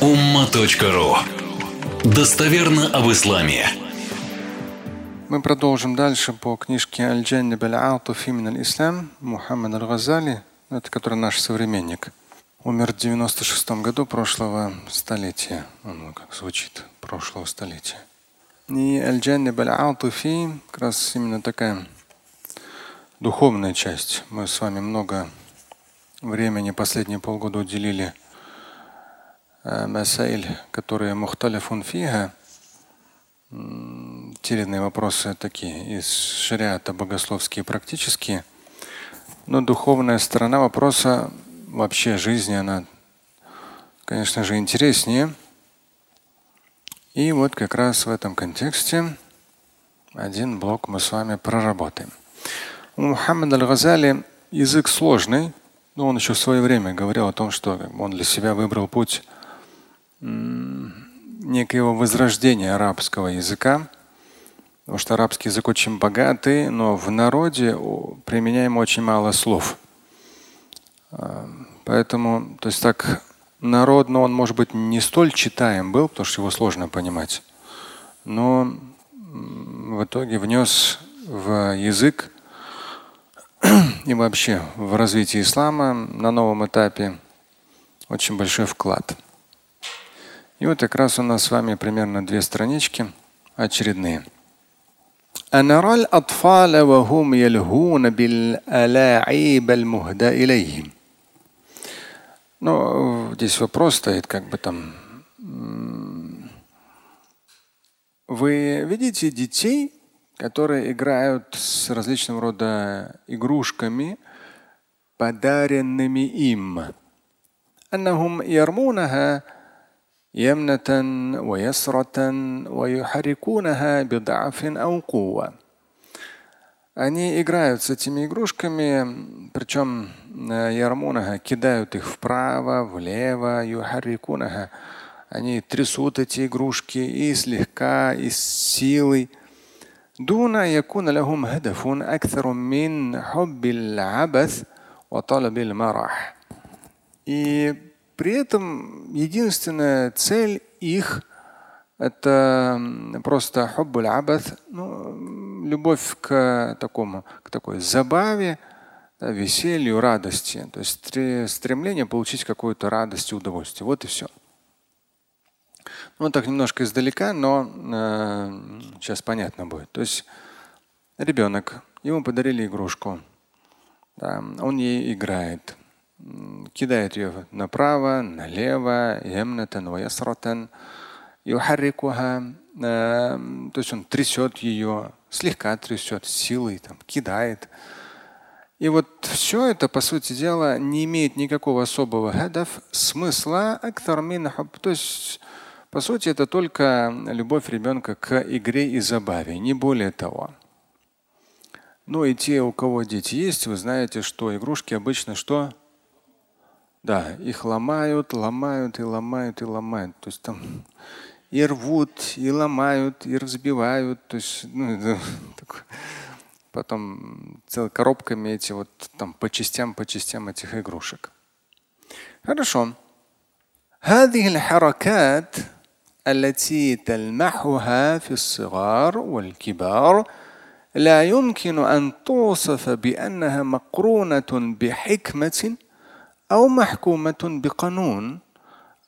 umma.ru Достоверно об исламе. Мы продолжим дальше по книжке Аль-Джанни Баль-Алтуфи Ислам Мухаммад Аль-Газали, это который наш современник. Умер в 96 году прошлого столетия. Он как звучит, прошлого столетия. И Аль-Джанни Баль-Алтуфи как раз именно такая духовная часть. Мы с вами много времени последние полгода уделили э, масайль, которые мухталифун фига, терянные вопросы такие из шариата, богословские практические. Но духовная сторона вопроса вообще жизни, она, конечно же, интереснее. И вот как раз в этом контексте один блок мы с вами проработаем. У Мухаммада Аль-Газали язык сложный, но он еще в свое время говорил о том, что он для себя выбрал путь некоего возрождения арабского языка, потому что арабский язык очень богатый, но в народе применяем очень мало слов. А, поэтому, то есть так народно он, может быть, не столь читаем был, потому что его сложно понимать, но в итоге внес в язык и вообще в развитие ислама на новом этапе очень большой вклад. И вот как раз у нас с вами примерно две странички очередные. أنرى الأطفال وهم يلهون بالألاعيب المهدى إليهم. Ну, здесь вопрос стоит, как бы там. Вы видите детей, которые играют с различного рода игрушками, подаренными им. أنهم يرمونها يمنة ويسرة ويحركونها بضعف أو قوة. Они играют с этими игрушками, причем ярмунаха кидают их вправо, влево, юхаррикунаха. Они трясут эти игрушки и слегка, и с силой. دون يكون لهم هدف أكثر من حب العبث وطلب المرح. И при этом единственная цель их это просто хуббуль абат, ну, любовь к такому, к такой забаве, да, веселью, радости. То есть стремление получить какую-то радость и удовольствие. Вот и все. Ну, так немножко издалека, но э, сейчас понятно будет. То есть ребенок, ему подарили игрушку, да, он ей играет, кидает ее направо, налево, емнатан, ваясратан, юхаррикуха, э, то есть он трясет ее, слегка трясет, силой там, кидает. И вот все это, по сути дела, не имеет никакого особого хадов, смысла, то есть по сути, это только любовь ребенка к игре и забаве, не более того. Ну и те, у кого дети есть, вы знаете, что игрушки обычно что? Да, их ломают, ломают и ломают и ломают. То есть там и рвут, и ломают, и разбивают. То есть ну, это, потом целыми коробками эти вот там по частям, по частям этих игрушек. Хорошо. هذه الحركات التي تلمحها في الصغار والكبار لا يمكن ان توصف بانها مقرونه بحكمه او محكومه بقانون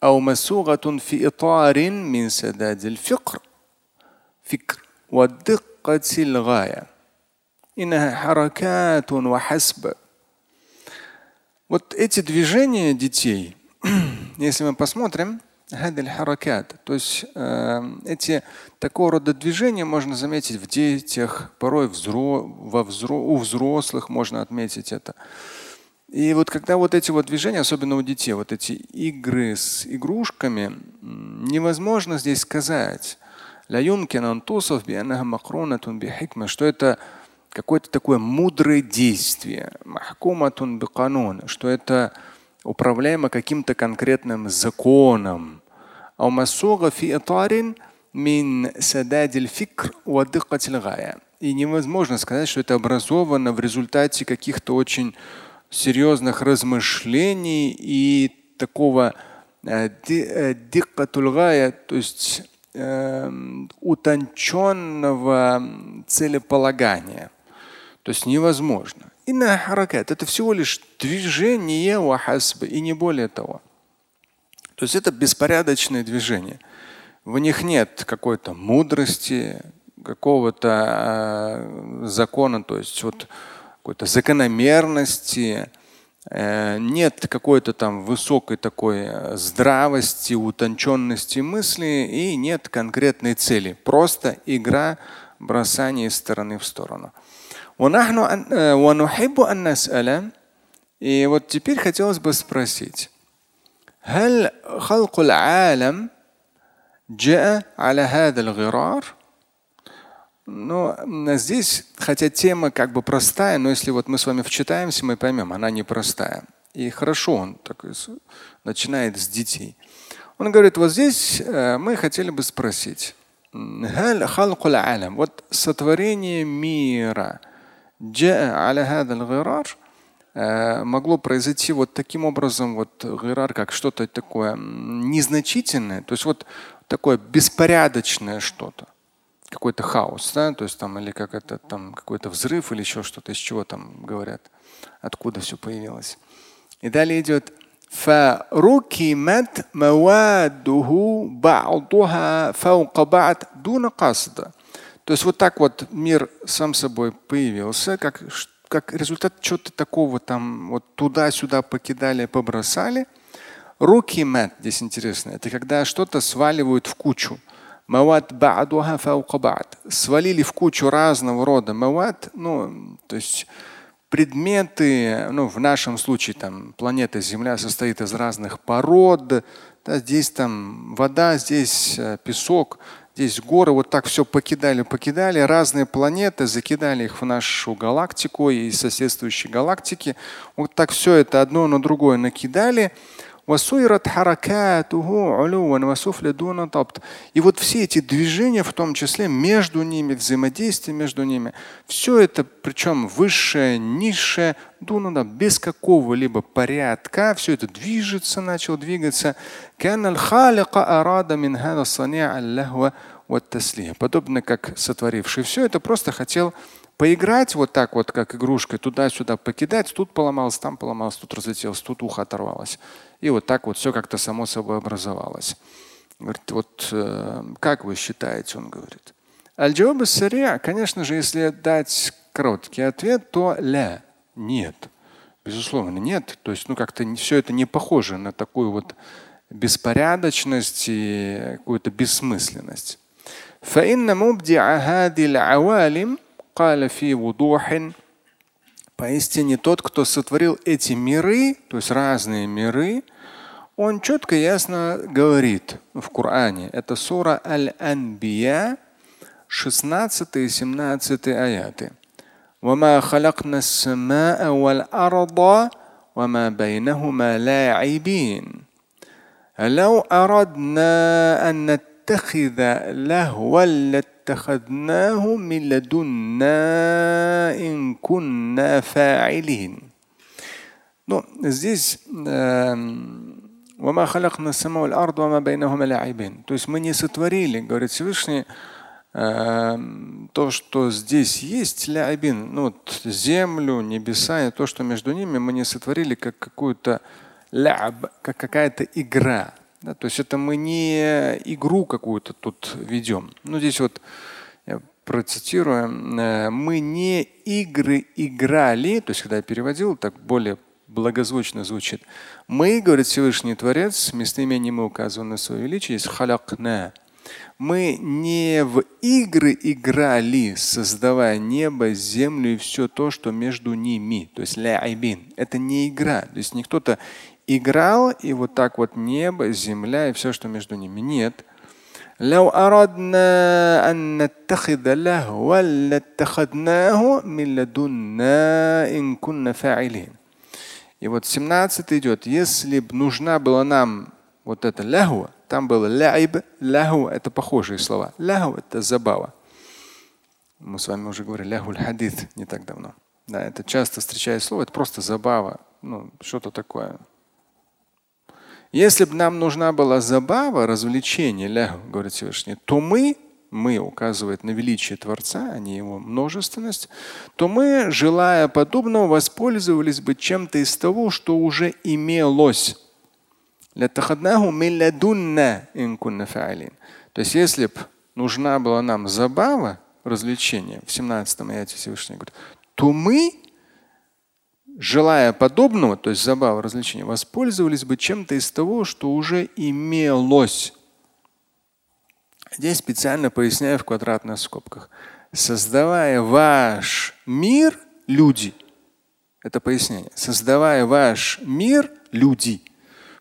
او مسوغه في اطار من سداد الفقر فكر والدقه الغايه انها حركات وحسب Вот эти движения детей, если мы посмотрим, то есть э, эти такого рода движения можно заметить в детях, порой взро, во взро, у взрослых можно отметить это. И вот когда вот эти вот движения, особенно у детей, вот эти игры с игрушками, невозможно здесь сказать, что это какое-то такое мудрое действие, что это управляемо каким-то конкретным законом. И невозможно сказать, что это образовано в результате каких-то очень серьезных размышлений и такого диккатуль гая, то есть э, утонченного целеполагания. То есть невозможно. И на харакат это всего лишь движение вахасб и не более того. То есть это беспорядочное движение. В них нет какой-то мудрости, какого-то э, закона, то есть вот какой-то закономерности, э, нет какой-то там высокой такой э, здравости, утонченности мысли и нет конкретной цели. Просто игра бросание из стороны в сторону. Э, и вот теперь хотелось бы спросить. هل خلق العالم جاء على هذا الغرار؟ Но здесь, хотя тема как бы простая, но если вот мы с вами вчитаемся, мы поймем, она непростая. И хорошо он такой начинает с детей. Он говорит, вот здесь э, мы хотели бы спросить. Вот сотворение мира э, могло произойти вот таким образом, вот гирар, как что-то такое незначительное, то есть вот такое беспорядочное что-то, какой-то хаос, да, то есть там или как это там какой-то взрыв или еще что-то, из чего там говорят, откуда все появилось. И далее идет فركمت مواده بعضها فوق بعض دون قصد. То есть вот так вот мир сам собой появился, как, как результат чего-то такого там вот туда-сюда покидали, побросали. Руки мат здесь интересно. Это когда что-то сваливают в кучу. Мават Свалили в кучу разного рода мават, ну, то есть предметы, ну, в нашем случае там планета Земля состоит из разных пород, да, здесь там вода, здесь э, песок, здесь горы, вот так все покидали, покидали, разные планеты, закидали их в нашу галактику и соседствующие галактики. Вот так все это одно на другое накидали. И вот все эти движения, в том числе между ними, взаимодействие между ними, все это, причем высшее, низшее, без какого-либо порядка, все это движется, начало двигаться. Подобно как сотворивший все это просто хотел поиграть вот так вот, как игрушкой, туда-сюда покидать, тут поломалось, там поломалось, тут разлетелось, тут ухо оторвалось. И вот так вот все как-то само собой образовалось. Говорит, вот э, как вы считаете, он говорит. Аль-Джаваб сария, конечно же, если дать короткий ответ, то ля, нет. Безусловно, нет. То есть, ну, как-то все это не похоже на такую вот беспорядочность и какую-то бессмысленность. فإن مبدع هذه العوالم قال في وضوح Поистине тот, кто сотворил эти миры, то есть разные миры, он четко и ясно говорит в Коране. Это сура Аль-Анбия, 16 и 17 аяты. وما خلقنا السماء والأرض وما بينهما لاعبين لو أردنا أن نتخذ لهوا اتخذناه من لدنا إن كنا فاعلين. Ну, здесь وما خلقنا السماء والأرض وما بينهما لاعبين. То есть мы не сотворили, говорит Всевышний, то, что здесь есть ляйбин, ну, вот землю, небеса и то, что между ними, мы не сотворили как какую-то ляб, как какая-то игра. Да, то есть это мы не игру какую-то тут ведем. Ну здесь вот я процитирую. Э, мы не игры играли, то есть когда я переводил, так более благозвучно звучит. Мы, говорит Всевышний Творец, местоимение мы указываем на свое величие, есть халякна. Мы не в игры играли, создавая небо, землю и все то, что между ними. То есть ляйбин. Это не игра. То есть не кто-то играл, и вот так вот небо, земля и все, что между ними. Нет. لو أردنا أن نتخذ لهوا لاتخذناه من لدنا إن كنا فاعلين. И вот 17 идет. Если бы нужна была нам вот эта ляхуа, там было ляйб, ляху это похожие слова. Ляху это забава. Мы с вами уже говорили ляху хадид не так давно. Да, это часто встречается слово, это просто забава, ну, что-то такое если бы нам нужна была забава, развлечение, лягу, говорит Всевышний, то мы, мы указывает на величие Творца, а не его множественность, то мы, желая подобного, воспользовались бы чем-то из того, что уже имелось. То есть, если бы нужна была нам забава, развлечение, в 17 аяте Всевышний говорит, то мы желая подобного, то есть забава, развлечения, воспользовались бы чем-то из того, что уже имелось. Здесь специально поясняю в квадратных скобках. Создавая ваш мир, люди, это пояснение, создавая ваш мир, люди,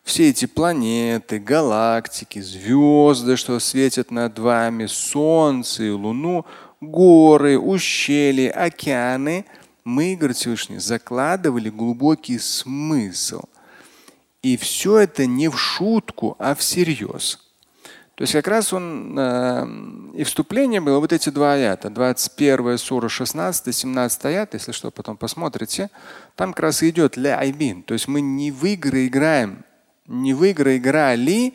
все эти планеты, галактики, звезды, что светят над вами, Солнце и Луну, горы, ущелья, океаны – мы, говорит Всевышний, закладывали глубокий смысл. И все это не в шутку, а всерьез. То есть как раз он э, и вступление было вот эти два аята, 21 сура 16, 17 аят, если что, потом посмотрите, там как раз идет ля айбин. То есть мы не в игры играем, не в игры играли,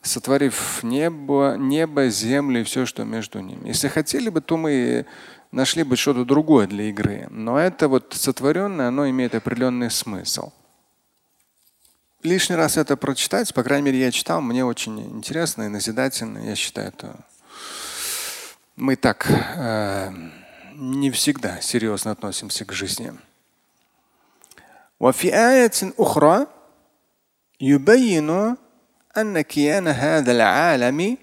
сотворив небо, небо, землю и все, что между ними. Если хотели бы, то мы нашли бы что-то другое для игры. Но это вот сотворенное, оно имеет определенный смысл. Лишний раз это прочитать, по крайней мере, я читал, мне очень интересно и назидательно. Я считаю, это мы так э, не всегда серьезно относимся к жизни. وفي آية أخرى يبين أن كيان هذا العالم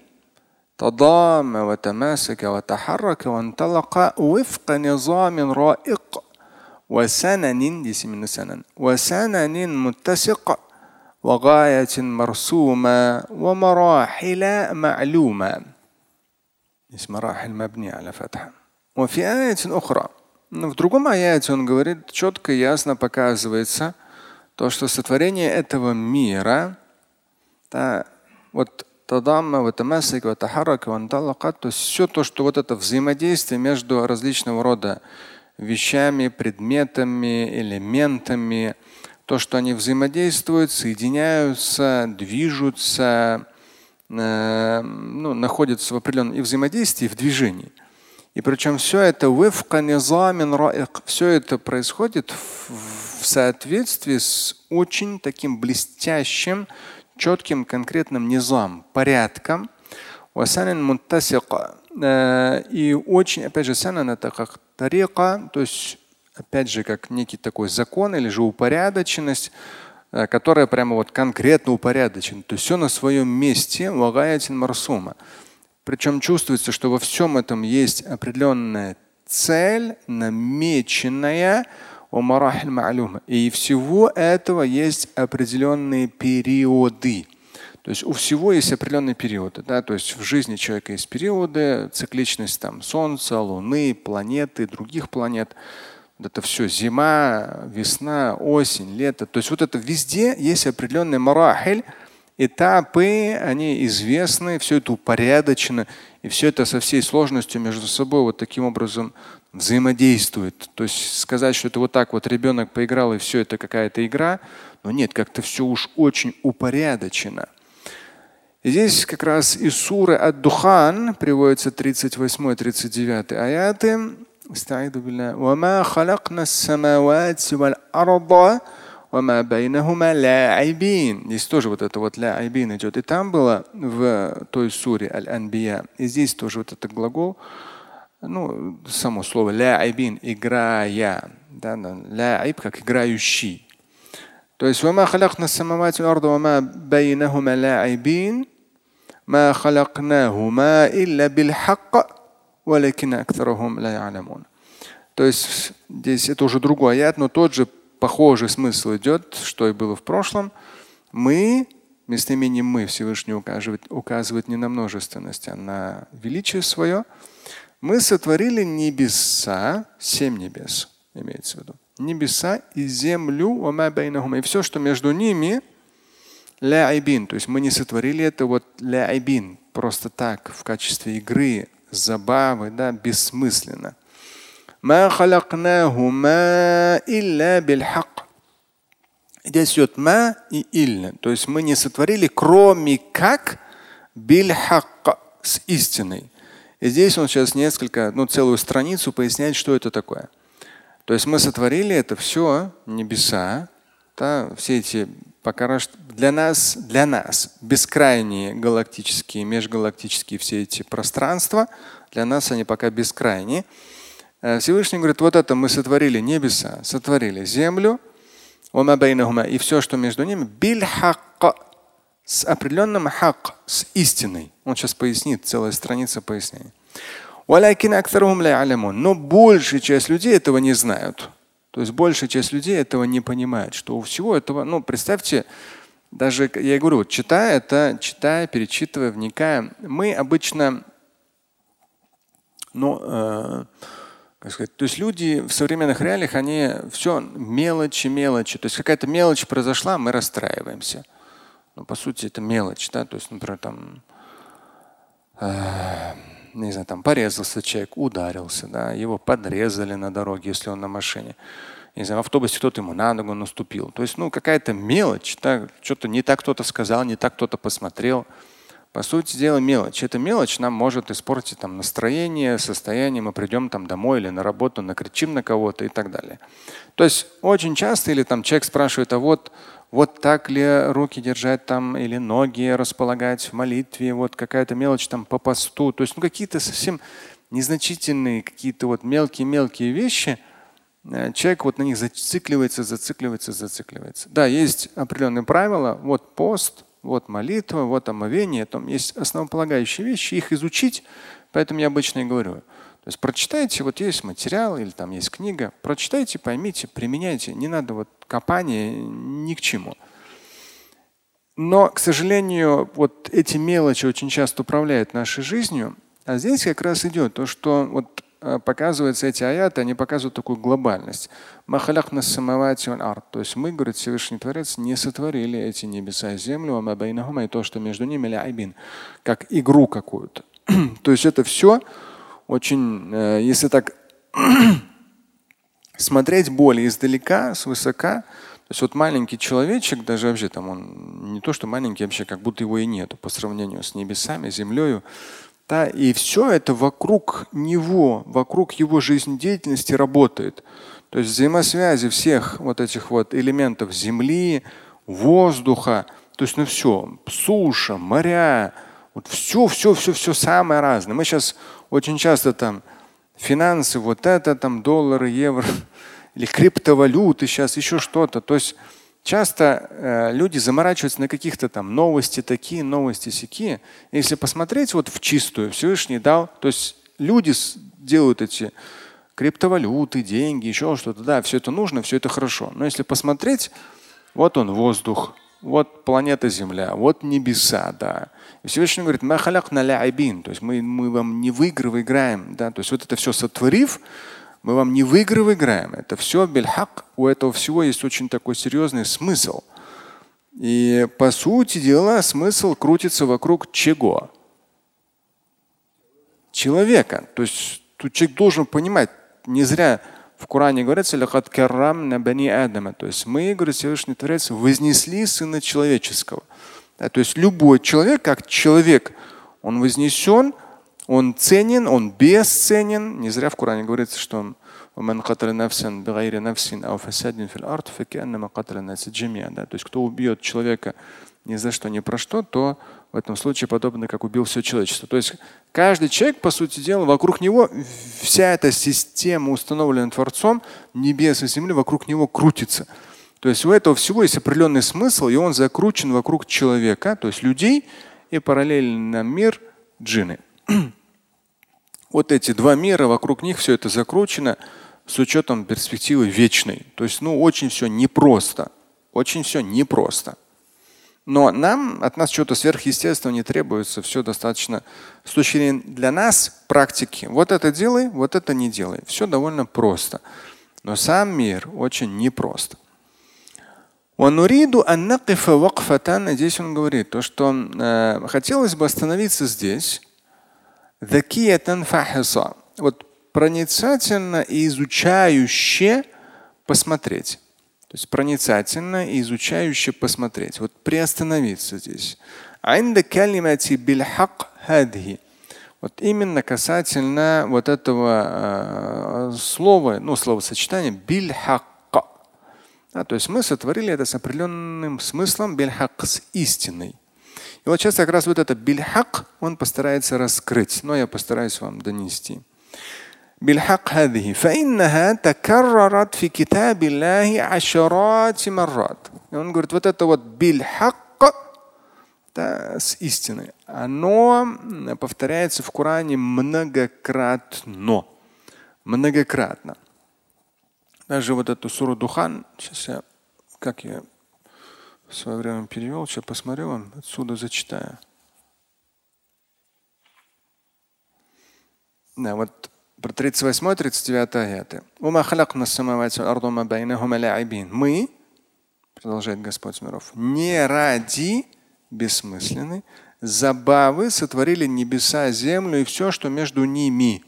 تضام وتماسك وتحرك وانطلق وفق نظام رائق وسنن دي من سنن وسنن متسق وغاية مرسومة ومراحل معلومة اسم مراحل مبنية على فتحة وفي آية أخرى в другом аяте он говорит, четко и ясно показывается то, что сотворение этого мира, да, вот то есть все то, что вот это взаимодействие между различного рода вещами, предметами, элементами, то, что они взаимодействуют, соединяются, движутся, э, ну, находятся в определенном и взаимодействии, и в движении. И причем все это все это происходит в соответствии с очень таким блестящим, четким конкретным низам, порядком. Э, и очень, опять же, санан это как тарика, то есть, опять же, как некий такой закон или же упорядоченность, э, которая прямо вот конкретно упорядочена. То есть все на своем месте, марсума. Причем чувствуется, что во всем этом есть определенная цель, намеченная, и всего этого есть определенные периоды. То есть у всего есть определенные периоды. Да? То есть в жизни человека есть периоды, цикличность там, Солнца, Луны, планеты, других планет. Вот это все зима, весна, осень, лето. То есть вот это везде есть определенный марахель, этапы, они известны, все это упорядочено, и все это со всей сложностью между собой вот таким образом взаимодействует. То есть сказать, что это вот так вот ребенок поиграл и все это какая-то игра, но нет, как-то все уж очень упорядочено. И здесь как раз из суры Ад-Духан приводится 38-39 аяты. وما خلقنا السماوات والأرض وما بينهما لاعبين. Здесь тоже вот это вот ля'айбин идет. И там было в той суре Аль-Анбия. И здесь тоже вот этот глагол ну, само слово ля'ибин, играя, да, ля'иб как играющий. То есть وما خلقنا السماوات والأرض وما بينهما لاعبين ما خلقناهما إلا بالحق ولكن أكثرهم لا يعلمون. То есть здесь это уже другой аят, но тот же похожий смысл идет, что и было в прошлом. Мы, местоимение мы Всевышний указывает, указывает не на множественность, а на величие свое. Мы сотворили небеса, семь небес, имеется в виду. Небеса и землю, и все, что между ними, ляйбин. То есть мы не сотворили это вот ляйбин, просто так, в качестве игры, забавы, да, бессмысленно. Здесь идет ма и ильна. То есть мы не сотворили, кроме как бильхак с истиной. И здесь он сейчас несколько, ну целую страницу поясняет, что это такое. То есть мы сотворили это все, небеса, да, все эти пока для нас, для нас бескрайние галактические, межгалактические все эти пространства, для нас они пока бескрайние. Э, Всевышний говорит, вот это мы сотворили небеса, сотворили землю, и все, что между ними, бильхак, с определенным хак, с истиной. Он сейчас пояснит, целая страница пояснения. Но большая часть людей этого не знают. То есть большая часть людей этого не понимает, что у всего этого, ну представьте, даже я говорю, читая это, читая, перечитывая, вникая, мы обычно, ну, э, как сказать, то есть люди в современных реалиях, они все мелочи, мелочи. То есть какая-то мелочь произошла, мы расстраиваемся. Ну, по сути, это мелочь, да, то есть, например, там, э, не знаю, там порезался человек, ударился, да, его подрезали на дороге, если он на машине. Не знаю, в автобусе кто-то ему на ногу наступил. То есть, ну, какая-то мелочь, да, что-то не так кто-то сказал, не так кто-то посмотрел. По сути дела, мелочь. Эта мелочь нам может испортить там, настроение, состояние. Мы придем там домой или на работу, накричим на кого-то и так далее. То есть очень часто или там человек спрашивает, а вот вот так ли руки держать там или ноги располагать в молитве, вот какая-то мелочь там по посту. То есть ну, какие-то совсем незначительные, какие-то вот мелкие-мелкие вещи. Э, человек вот на них зацикливается, зацикливается, зацикливается. Да, есть определенные правила. Вот пост, вот молитва, вот омовение. Там есть основополагающие вещи. Их изучить. Поэтому я обычно и говорю. То есть прочитайте, вот есть материал или там есть книга, прочитайте, поймите, применяйте. Не надо вот копания ни к чему. Но, к сожалению, вот эти мелочи очень часто управляют нашей жизнью. А здесь как раз идет то, что вот э, показываются эти аяты, они показывают такую глобальность. То есть мы, говорит Всевышний Творец, не сотворили эти небеса и землю, и то, что между ними, как игру какую-то. то есть это все очень, э, если так смотреть более издалека, свысока, то есть вот маленький человечек, даже вообще там он не то, что маленький, вообще как будто его и нету по сравнению с небесами, землей. Да, и все это вокруг него, вокруг его жизнедеятельности работает. То есть взаимосвязи всех вот этих вот элементов земли, воздуха, то есть ну все, суша, моря, вот все, все, все, все самое разное. Мы сейчас очень часто там финансы, вот это там доллары, евро или криптовалюты, сейчас еще что-то. То есть часто э, люди заморачиваются на каких-то там новости такие, новости сякие. Если посмотреть вот в чистую, Всевышний дал, то есть люди делают эти криптовалюты, деньги, еще что-то. Да, все это нужно, все это хорошо. Но если посмотреть, вот он воздух, вот планета Земля, вот небеса, да. И Всевышний говорит, то есть мы, мы вам не в игры играем, да, то есть вот это все сотворив, мы вам не в игры играем. Это все бельхак, у этого всего есть очень такой серьезный смысл. И по сути дела смысл крутится вокруг чего? Человека. То есть тут человек должен понимать, не зря в Коране говорится, на бани Адама. То есть мы, говорит Всевышний Творец, вознесли Сына Человеческого. Да, то есть любой человек, как человек, он вознесен, он ценен, он бесценен. Не зря в Коране говорится, что он то есть кто убьет человека ни за что, ни про что, то в этом случае подобно как убил все человечество. То есть каждый человек, по сути дела, вокруг него вся эта система, установленная Творцом, небес и земли, вокруг него крутится. То есть у этого всего есть определенный смысл, и он закручен вокруг человека, то есть людей, и параллельно мир джины. вот эти два мира, вокруг них все это закручено с учетом перспективы вечной. То есть, ну, очень все непросто. Очень все непросто. Но нам от нас чего-то сверхъестественного не требуется. Все достаточно с точки зрения для нас практики. Вот это делай, вот это не делай. Все довольно просто. Но сам мир очень непрост. Здесь он говорит, то, что э, хотелось бы остановиться здесь. Вот проницательно и изучающе посмотреть. То есть проницательно и изучающе посмотреть. Вот приостановиться здесь. Вот именно касательно вот этого э, слова, ну, словосочетания бильхак. Да, то есть мы сотворили это с определенным смыслом бильхак, с истиной. И вот сейчас как раз вот это бильхак он постарается раскрыть, но я постараюсь вам донести. بالحق هذه فإنها تكررت في كتاب الله عشرات مرات. И он говорит, вот это вот бильхак да, с истиной, оно повторяется в Коране многократно. Многократно. Даже вот эту суру Духан, сейчас я, как я в свое время перевел, сейчас посмотрю вам, отсюда зачитаю. Да, вот про 38-39 аяты. Мы, продолжает Господь миров, не ради бессмысленной забавы сотворили небеса, землю и все, что между ними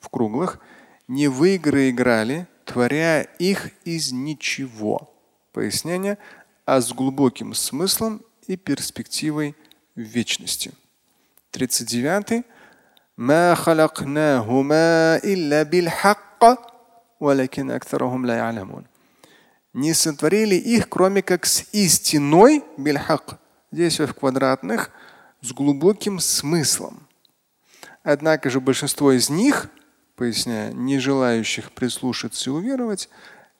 в круглых, не в игры играли, творя их из ничего. Пояснение, а с глубоким смыслом и перспективой вечности. 39. ما خلقناهما إلا بالحق ولكن أكثرهم لا يعلمون. Не сотворили их, кроме как с истиной бильхак. Здесь в квадратных с глубоким смыслом. Однако же большинство из них поясняя, не желающих прислушаться и уверовать,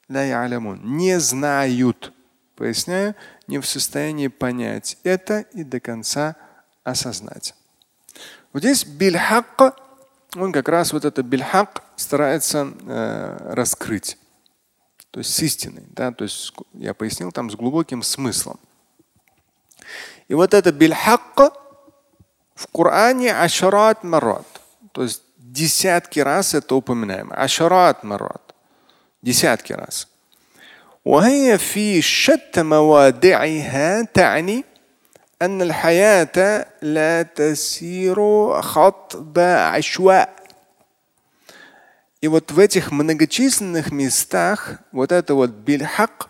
не знают, поясняю, не в состоянии понять это и до конца осознать. Вот здесь бильхак, он как раз вот это бильхак старается э, раскрыть. То есть с истиной. Да? То есть я пояснил там с глубоким смыслом. И вот это бильхак в Коране ашарат марат. То есть десятки раз это упоминаем. Ашарат марат. Десятки раз. وهي في شتى مواضعها تعني أن الحياة لا تسير خطب عشواء. И вот в этих многочисленных местах вот это вот бильхак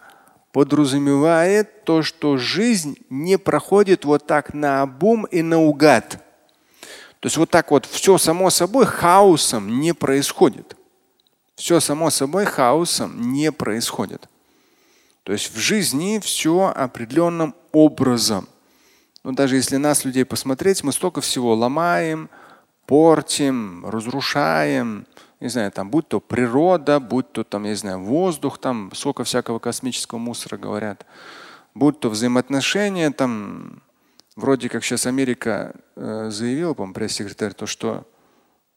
подразумевает то, что жизнь не проходит вот так на обум и наугад. То есть вот так вот все само собой хаосом не происходит. Все само собой хаосом не происходит. То есть в жизни все определенным образом. но даже если нас, людей, посмотреть, мы столько всего ломаем, портим, разрушаем. Не знаю, там, будь то природа, будь то там, я не знаю, воздух, там сколько всякого космического мусора говорят, будь то взаимоотношения, там вроде как сейчас Америка э, заявила, по пресс-секретарь, то, что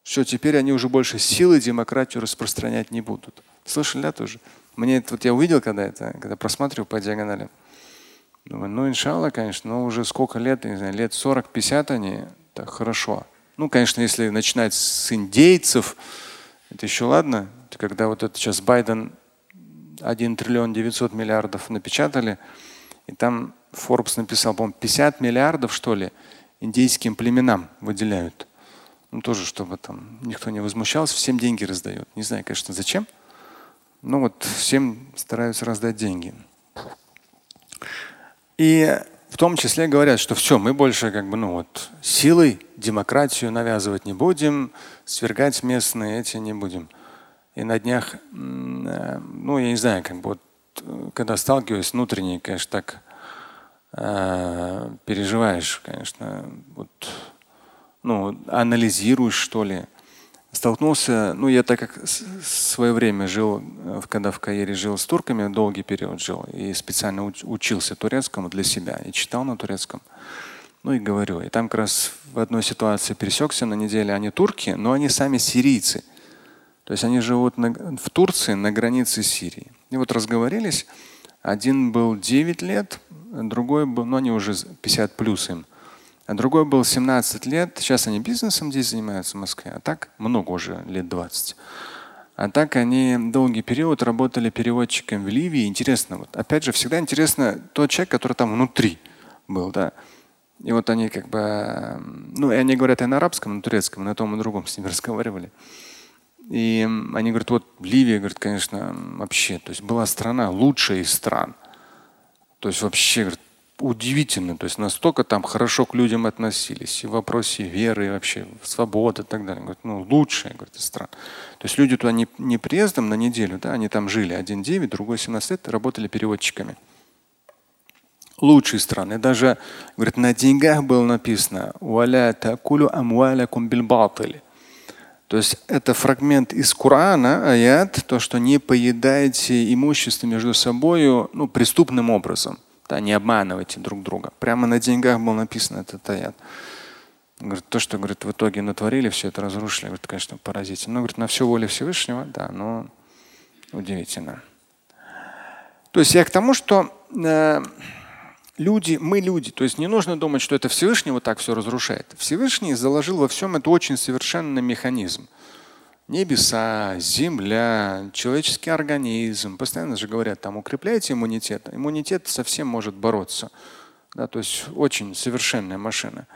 все, теперь они уже больше силы демократию распространять не будут. Слышали, да, тоже? Мне это вот я увидел, когда это, когда просматривал по диагонали. Думаю, ну, иншалла, конечно, но уже сколько лет, не знаю, лет 40-50 они так хорошо. Ну, конечно, если начинать с индейцев, это еще ладно. Это когда вот это сейчас Байден 1 триллион 900 миллиардов напечатали, и там Forbes написал, по-моему, 50 миллиардов, что ли, индейским племенам выделяют. Ну, тоже, чтобы там никто не возмущался, всем деньги раздают. Не знаю, конечно, зачем. Но вот всем стараются раздать деньги. И в том числе говорят, что все, мы больше как бы, ну вот, силой демократию навязывать не будем, свергать местные эти не будем. И на днях, э, ну, я не знаю, как бы вот, э, когда сталкиваюсь внутренне, конечно, так э, переживаешь, конечно, вот, ну, анализируешь, что ли. Столкнулся, ну, я так как свое время жил, э, когда в Каире жил с турками, долгий период жил, и специально учился турецкому для себя, и читал на турецком. Ну и говорю. И там как раз в одной ситуации пересекся на неделе, они турки, но они сами сирийцы. То есть они живут на, в Турции на границе Сирии. И вот разговорились. Один был 9 лет, другой был, ну они уже 50 плюс им. А другой был 17 лет. Сейчас они бизнесом здесь занимаются в Москве. А так много уже, лет 20. А так они долгий период работали переводчиком в Ливии. Интересно, вот опять же, всегда интересно тот человек, который там внутри был, да. И вот они как бы, ну, и они говорят и на арабском, и на турецком, и на том и другом с ними разговаривали. И они говорят, вот Ливия, говорит, конечно, вообще, то есть была страна лучшая из стран. То есть вообще, говорит, удивительно. То есть настолько там хорошо к людям относились и в вопросе веры, и вообще свободы и так далее. Говорит, ну, лучшая, говорит, из стран. То есть люди туда не, не приездом на неделю, да, они там жили один 9, другой 17 лет, работали переводчиками. Лучшие страны. Даже, говорит, на деньгах было написано «Валя такулю амвалякум бильбатили». То есть это фрагмент из Корана, аят, то, что не поедаете имущество между собой ну, преступным образом. Да, не обманывайте друг друга. Прямо на деньгах был написан этот аят. Говорит, то, что говорит, в итоге натворили, все это разрушили, говорит, конечно, поразительно. Но говорит, на все воле Всевышнего, да, но удивительно. То есть я к тому, что э, люди, мы люди, то есть не нужно думать, что это Всевышний вот так все разрушает. Всевышний заложил во всем это очень совершенный механизм небеса, земля, человеческий организм. Постоянно же говорят, там укрепляйте иммунитет. Иммунитет совсем может бороться. Да, то есть очень совершенная машина.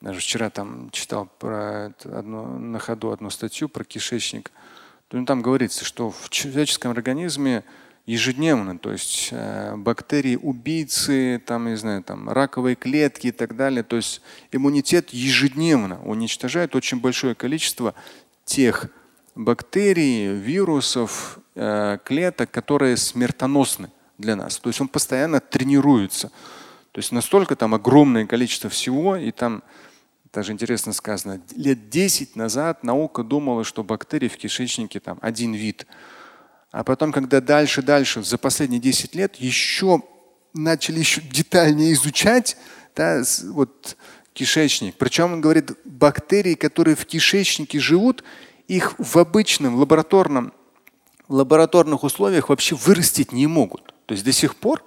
Даже вчера там читал про одну, на ходу одну статью про кишечник. Там говорится, что в человеческом организме ежедневно, то есть э, бактерии, убийцы, там, не знаю, там, раковые клетки и так далее. То есть иммунитет ежедневно уничтожает очень большое количество тех бактерий, вирусов, э, клеток, которые смертоносны для нас. То есть он постоянно тренируется. То есть настолько там огромное количество всего, и там даже интересно сказано, лет 10 назад наука думала, что бактерии в кишечнике там один вид. А потом, когда дальше, дальше, за последние 10 лет еще начали еще детальнее изучать да, вот кишечник. Причем он говорит, бактерии, которые в кишечнике живут, их в обычном лабораторном, лабораторных условиях вообще вырастить не могут. То есть до сих пор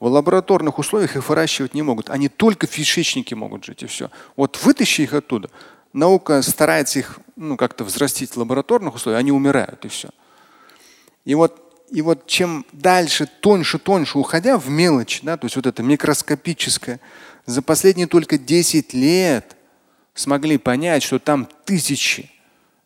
в лабораторных условиях их выращивать не могут. Они только в могут жить и все. Вот вытащи их оттуда. Наука старается их ну, как-то взрастить в лабораторных условиях, они умирают и все. И вот, и вот чем дальше, тоньше, тоньше уходя в мелочь, да, то есть вот это микроскопическое, за последние только 10 лет смогли понять, что там тысячи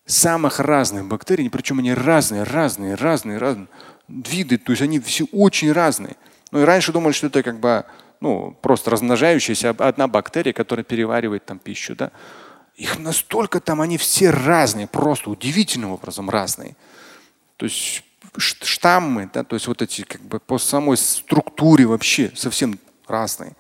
самых разных бактерий, причем они разные, разные, разные, разные виды, то есть они все очень разные. Ну и раньше думали, что это как бы ну, просто размножающаяся одна бактерия, которая переваривает там пищу. Да? Их настолько там, они все разные, просто удивительным образом разные. То есть штаммы, да, то есть вот эти как бы по самой структуре вообще совсем разные.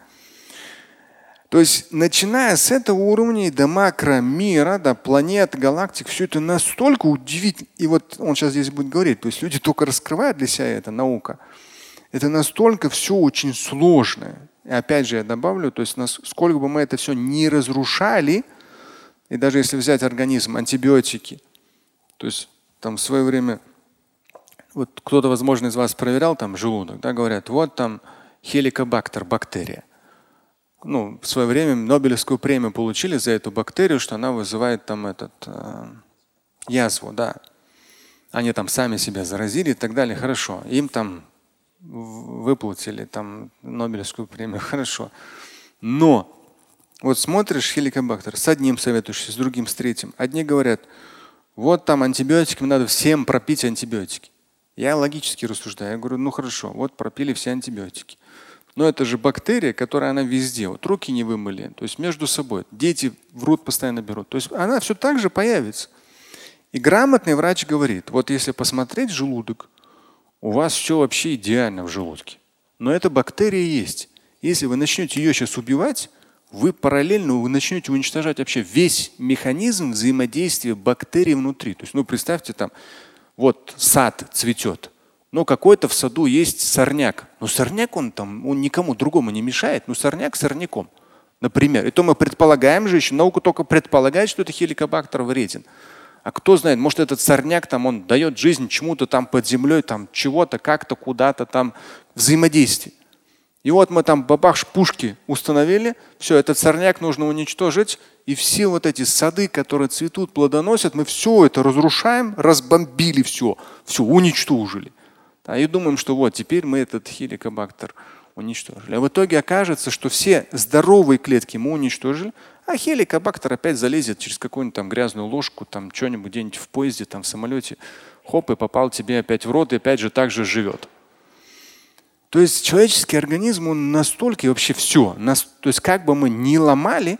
То есть, начиная с этого уровня до макромира, до планет, галактик, все это настолько удивительно. И вот он сейчас здесь будет говорить, то есть люди только раскрывают для себя это, наука. Это настолько все очень сложное. И опять же я добавлю, то есть сколько бы мы это все не разрушали, и даже если взять организм, антибиотики, то есть там в свое время, вот кто-то, возможно, из вас проверял там желудок, да, говорят, вот там хеликобактер, бактерия ну, в свое время Нобелевскую премию получили за эту бактерию, что она вызывает там этот э, язву, да. Они там сами себя заразили и так далее. Хорошо. Им там выплатили там Нобелевскую премию. Хорошо. Но вот смотришь хеликобактер, с одним советуешься, с другим, с третьим. Одни говорят, вот там антибиотиками надо всем пропить антибиотики. Я логически рассуждаю. Я говорю, ну хорошо, вот пропили все антибиотики. Но это же бактерия, которая она везде. Вот руки не вымыли. То есть между собой. Дети врут постоянно берут. То есть она все так же появится. И грамотный врач говорит, вот если посмотреть желудок, у вас все вообще идеально в желудке. Но эта бактерия есть. Если вы начнете ее сейчас убивать, вы параллельно вы начнете уничтожать вообще весь механизм взаимодействия бактерий внутри. То есть, ну, представьте там, вот сад цветет. Но какой-то в саду есть сорняк. Но сорняк он там, он никому другому не мешает. Но сорняк сорняком. Например. И то мы предполагаем же еще, наука только предполагает, что это хеликобактер вреден. А кто знает, может этот сорняк там, он дает жизнь чему-то там под землей, там чего-то, как-то, куда-то там взаимодействие. И вот мы там бабах пушки установили, все, этот сорняк нужно уничтожить, и все вот эти сады, которые цветут, плодоносят, мы все это разрушаем, разбомбили все, все уничтожили. Да, и думаем, что вот теперь мы этот хеликобактер уничтожили. А в итоге окажется, что все здоровые клетки мы уничтожили, А хеликобактер опять залезет через какую-нибудь там грязную ложку, там что-нибудь где-нибудь в поезде, там в самолете, хоп, и попал тебе опять в рот, и опять же так же живет. То есть человеческий организм, он настолько и вообще все. Нас, то есть как бы мы ни ломали,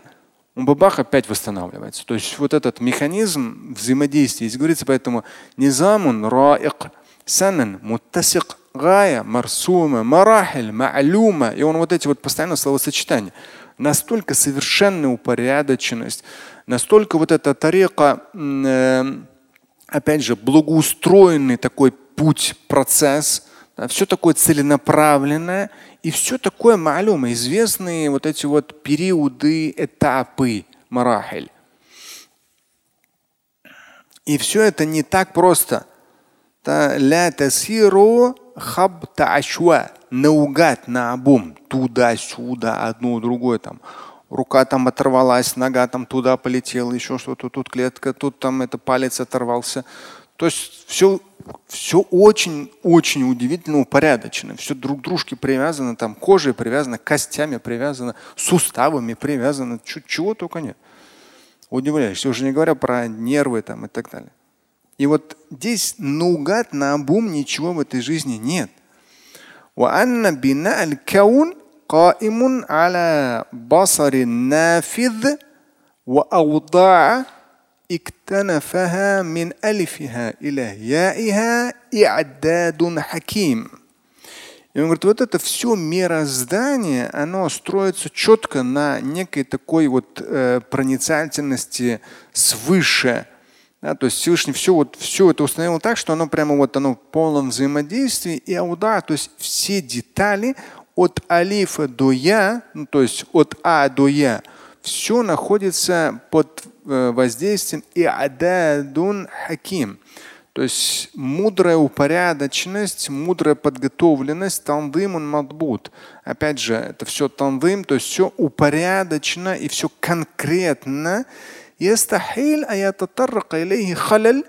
он бабах опять восстанавливается. То есть вот этот механизм взаимодействия, здесь говорится, поэтому низамун раик, санан, муттасик, гая, марсума, марахиль, ма'люма. И он вот эти вот постоянно словосочетания. Настолько совершенная упорядоченность, настолько вот эта тарика, э, опять же, благоустроенный такой путь, процесс, да, все такое целенаправленное и все такое малюма, известные вот эти вот периоды, этапы, марахель. И все это не так просто. Ля тасиру хабта ашва. Наугад, на обум. Туда-сюда, одно, другое там. Рука там оторвалась, нога там туда полетела, еще что-то, тут клетка, тут там это палец оторвался. То есть все все очень-очень удивительно упорядочено. Все друг к дружке привязано, там кожей привязано, костями привязано, суставами привязано, чего только нет. Удивляешься, уже не говоря про нервы там и так далее. И вот здесь наугад на обум ничего в этой жизни нет. قائم على بصر نافذ وأوضاع اكتنفها من ألفها إلى يائها إعداد حكيم. И он говорит, вот это все мироздание, оно строится четко на некой такой вот э, проницательности свыше. да, то есть Всевышний все, вот, все это установил так, что оно прямо вот оно в полном взаимодействии. И ауда, то есть все детали от алифа до я, ну, то есть от А до Я, все находится под Э, воздействием и ададун хаким. То есть мудрая упорядоченность, мудрая подготовленность, тандымун мадбут. Опять же, это все тандым, то есть все упорядочено и все конкретно. يستحيل أن يتطرق إليه خلل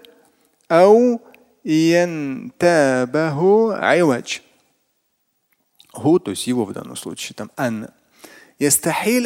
أو ينتابه عوج. هو, то есть его в данном случае, там, ан. Ястахиль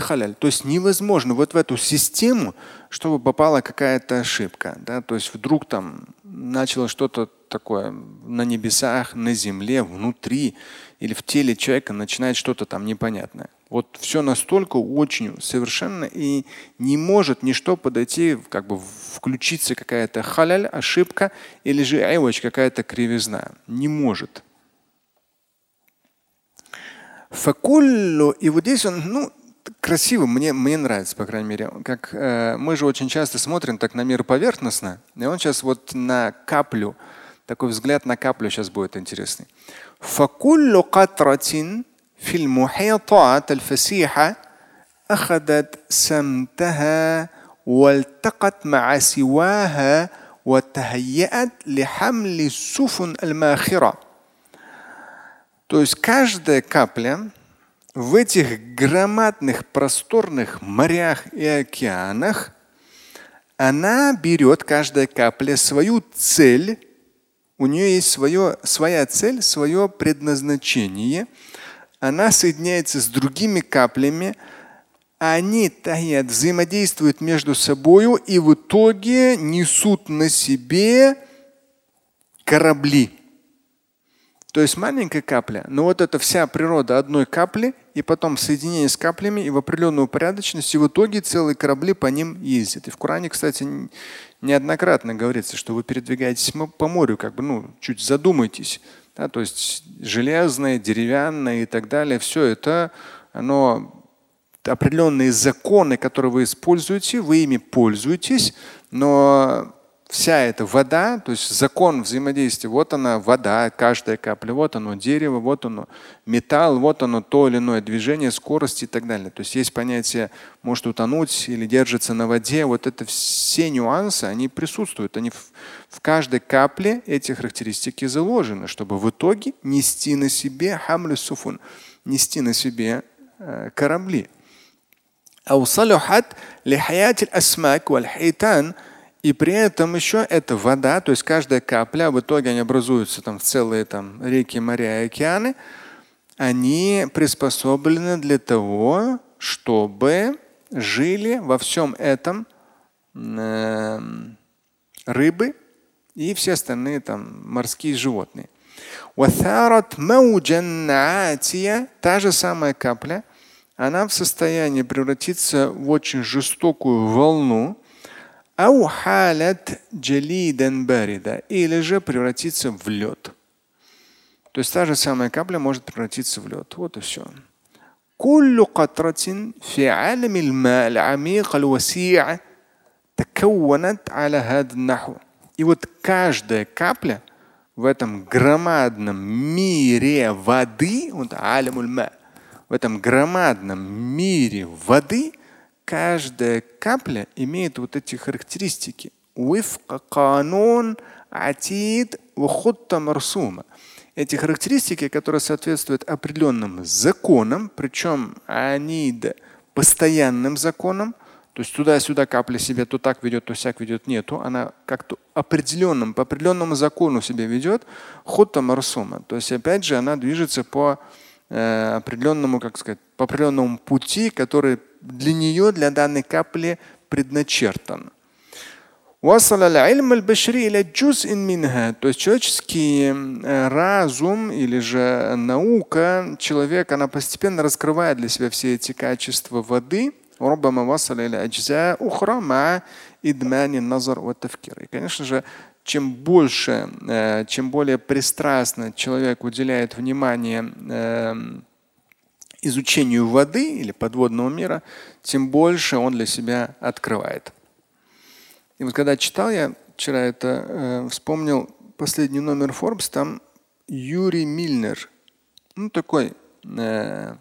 халяль. То есть невозможно вот в эту систему, чтобы попала какая-то ошибка. Да? То есть вдруг там начало что-то такое на небесах, на земле, внутри или в теле человека начинает что-то там непонятное. Вот все настолько очень совершенно и не может ничто подойти, как бы включиться какая-то халяль, ошибка или же айвач, какая-то кривизна. Не может. Факуллю, и вот здесь он, ну, красиво, мне, мне нравится, по крайней мере. Как, э, мы же очень часто смотрим так на мир поверхностно, и он сейчас вот на каплю, такой взгляд на каплю сейчас будет интересный. Факуллю катратин – في المحيطات الفسيحة أخذت سمتها والتقت مع سواها وتهيأت لحمل السفن الماخرة то есть каждая капля в этих громадных просторных морях и океанах, она берет, каждая капля, свою цель, у нее есть свое, своя цель, свое предназначение. она соединяется с другими каплями, они таят, взаимодействуют между собой и в итоге несут на себе корабли. То есть маленькая капля, но вот это вся природа одной капли, и потом соединение с каплями и в определенную упорядоченность, и в итоге целые корабли по ним ездят. И в Коране, кстати, неоднократно говорится, что вы передвигаетесь по морю, как бы, ну, чуть задумайтесь. Да, то есть железное, деревянное и так далее, все это, оно определенные законы, которые вы используете, вы ими пользуетесь, но вся эта вода, то есть закон взаимодействия, вот она вода, каждая капля, вот оно дерево, вот оно металл, вот оно то или иное движение, скорость и так далее. То есть есть понятие может утонуть или держится на воде. Вот это все нюансы, они присутствуют. Они в, в каждой капле эти характеристики заложены, чтобы в итоге нести на себе хамлю суфун, нести на себе э, корабли. أو صلحت لحياة الأسماك والحيتان и при этом еще это вода, то есть каждая капля, в итоге они образуются там в целые там, реки, моря и океаны, они приспособлены для того, чтобы жили во всем этом э, рыбы и все остальные там морские животные. Та же самая капля, она в состоянии превратиться в очень жестокую волну, или же превратиться в лед. То есть та же самая капля может превратиться в лед. Вот и все. كل قطرة في عالم الماء العميق الوسيع تكونت على هذا النحو. И вот каждая капля в этом громадном мире воды, вот в этом громадном мире воды, каждая капля имеет вот эти характеристики. Эти характеристики, которые соответствуют определенным законам, причем они постоянным законам, то есть туда-сюда капля себя то так ведет, то сяк ведет, нету. Она как-то определенным, по определенному закону себя ведет. Хотта марсума. То есть опять же она движется по э, определенному, как сказать, по определенному пути, который для нее, для данной капли предначертан. То есть человеческий э, разум или же наука, человек, она постепенно раскрывает для себя все эти качества воды. И, конечно же, чем больше, э, чем более пристрастно человек уделяет внимание эм, изучению воды или подводного мира, тем больше он для себя открывает. И вот когда читал я вчера это, э, вспомнил последний номер Forbes, там Юрий Мильнер. Ну, такой э,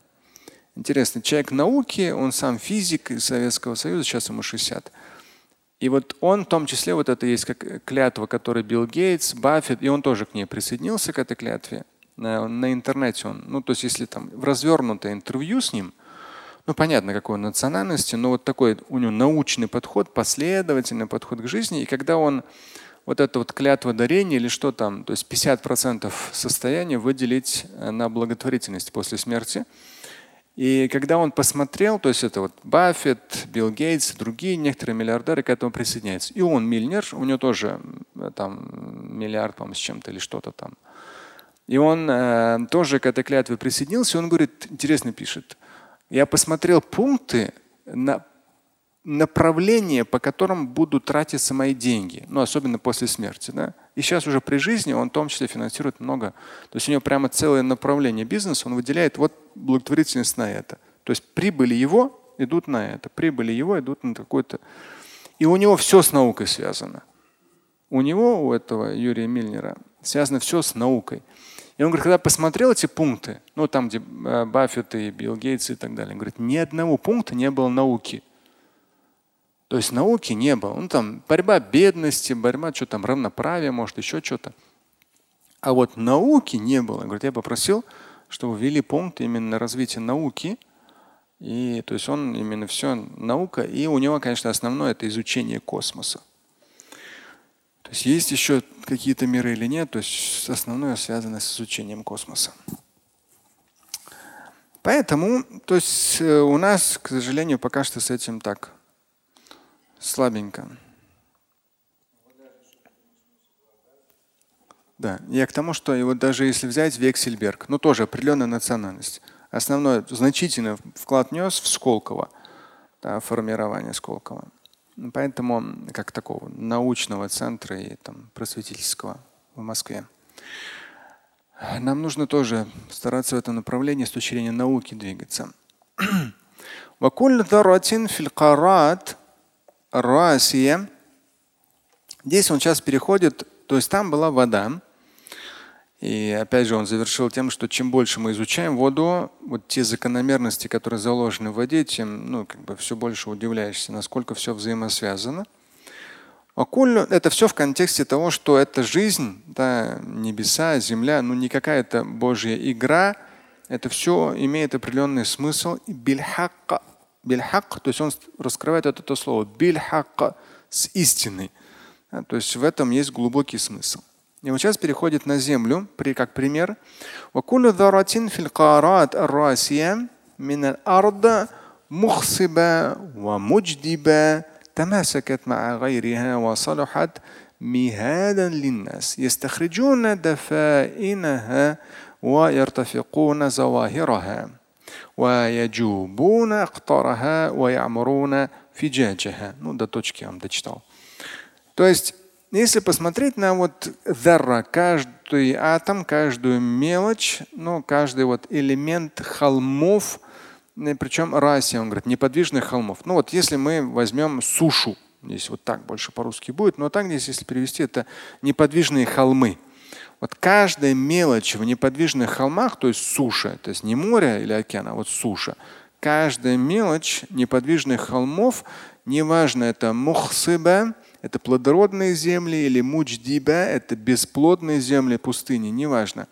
интересный человек науки, он сам физик из Советского Союза, сейчас ему 60. И вот он в том числе, вот это есть как клятва, которую Билл Гейтс, Баффет, и он тоже к ней присоединился, к этой клятве на, на интернете он, ну то есть если там в развернутое интервью с ним, ну понятно какой он национальности, но вот такой у него научный подход, последовательный подход к жизни. И когда он вот это вот клятва дарения или что там, то есть 50% состояния выделить э, на благотворительность после смерти. И когда он посмотрел, то есть это вот Баффет, Билл Гейтс, другие некоторые миллиардеры к этому присоединяются. И он миллионер, у него тоже э, там миллиард, по с чем-то или что-то там. И он э, тоже к этой клятве присоединился. Он говорит, интересно пишет, я посмотрел пункты на направление, по которым будут тратиться мои деньги, ну, особенно после смерти. Да? И сейчас уже при жизни он в том числе финансирует много. То есть у него прямо целое направление бизнеса, он выделяет вот благотворительность на это. То есть прибыли его идут на это, прибыли его идут на какой-то. И у него все с наукой связано. У него, у этого Юрия Мильнера, связано все с наукой. И он говорит, когда посмотрел эти пункты, ну там, где э, Баффет и Билл Гейтс и так далее, он говорит, ни одного пункта не было науки. То есть науки не было. Ну там борьба бедности, борьба, что там, равноправие, может, еще что-то. А вот науки не было. Говорит, я попросил, чтобы ввели пункт именно развития науки. И то есть он именно все наука. И у него, конечно, основное это изучение космоса. То есть есть еще какие-то миры или нет, то есть основное связано с изучением космоса. Поэтому, то есть э, у нас, к сожалению, пока что с этим так слабенько. Да, я к тому, что и вот даже если взять Вексельберг, ну тоже определенная национальность, основной значительный вклад нес в Сколково, да, формирование Сколково. Поэтому как такого научного центра и там, просветительского в Москве. Нам нужно тоже стараться в этом направлении с точки зрения науки двигаться. Здесь он сейчас переходит, то есть там была вода, и опять же он завершил тем, что чем больше мы изучаем воду, вот те закономерности, которые заложены в воде, тем ну, как бы все больше удивляешься, насколько все взаимосвязано. Это все в контексте того, что это жизнь, да, небеса, земля, ну не какая-то Божья игра. Это все имеет определенный смысл. Бильхак, бильхак, то есть он раскрывает это, это слово бильхак с истиной. То есть в этом есть глубокий смысл. И вот сейчас переходит на землю, при, как пример. مخصبة ومجدبة تماسكت مع غيرها وصلحت مهادا للناس يستخرجون دفائنها ويرتفقون ظواهرها ويجوبون أقطارها ويعمرون فجاجها. Ну, до точки я вам дочитал. То есть, если посмотреть на вот зарра, каждый атом, каждую мелочь, ну, каждый вот элемент холмов, причем расе, он говорит, неподвижных холмов. Ну вот если мы возьмем сушу, здесь вот так больше по-русски будет, но так здесь, если перевести, это неподвижные холмы. Вот каждая мелочь в неподвижных холмах, то есть суша, то есть не море или океан, а вот суша, каждая мелочь неподвижных холмов, неважно это мухсиба, это плодородные земли, или мудждиба, это бесплодные земли пустыни, неважно.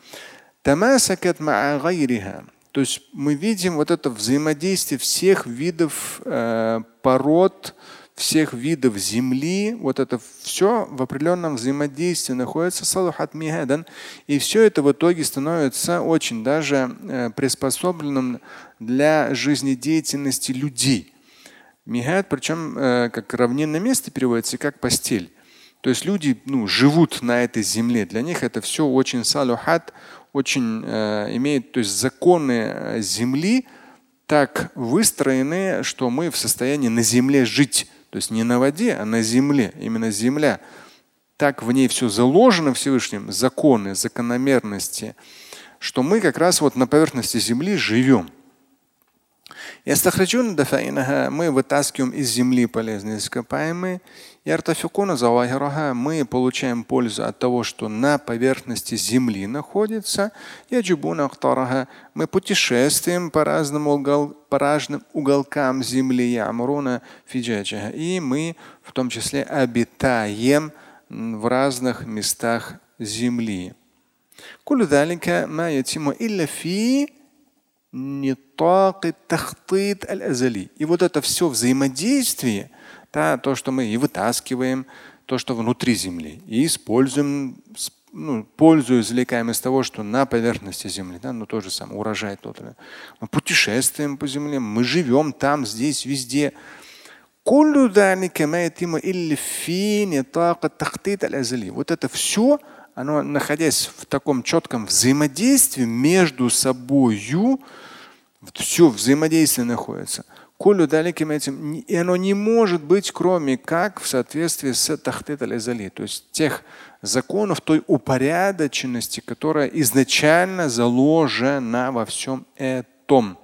То есть мы видим вот это взаимодействие всех видов э, пород, всех видов земли, вот это все в определенном взаимодействии находится салухат и все это в итоге становится очень даже э, приспособленным для жизнедеятельности людей. Мигад, причем э, как равнинное место переводится, как постель. То есть люди ну, живут на этой земле. Для них это все очень салухат, очень э, имеет, то есть законы э, земли так выстроены, что мы в состоянии на земле жить. То есть не на воде, а на земле. Именно земля. Так в ней все заложено Всевышним, законы, закономерности, что мы как раз вот на поверхности земли живем. Мы вытаскиваем из земли полезные ископаемые. Мы получаем пользу от того, что на поверхности земли находится. Мы путешествуем по разным, угол, по разным уголкам земли. И мы в том числе обитаем в разных местах земли. كل ذلك ما يتم إلا في нитак тахтит аль-азали. И вот это все взаимодействие, да, то, что мы и вытаскиваем, то, что внутри земли, и используем, ну, пользу извлекаем из того, что на поверхности земли, да, ну то же самое, урожай тот. Мы путешествуем по земле, мы живем там, здесь, везде. Вот это все оно, находясь в таком четком взаимодействии между собою, все взаимодействие находится. И оно не может быть, кроме как в соответствии с тахтит аль то есть тех законов, той упорядоченности, которая изначально заложена во всем этом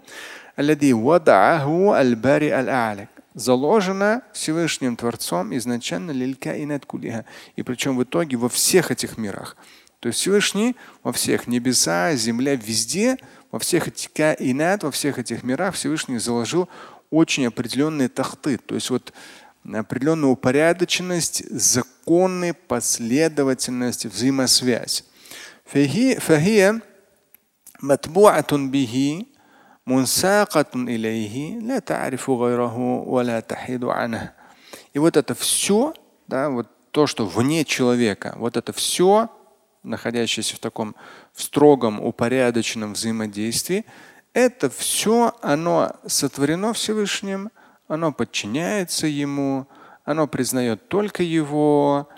заложено Всевышним Творцом изначально лилька и кулиха. И причем в итоге во всех этих мирах. То есть Всевышний во всех небеса, земля, везде, во всех этих каинат, во всех этих мирах Всевышний заложил очень определенные тахты. То есть вот определенную упорядоченность, законы, последовательность, взаимосвязь. فهي мунсакат илейхи, ля та'рифу гайраху, ва ля тахиду анах. И вот это все, да, вот то, что вне человека, вот это все, находящееся в таком в строгом, упорядоченном взаимодействии, это все, оно сотворено Всевышним, оно подчиняется Ему, оно признает только Его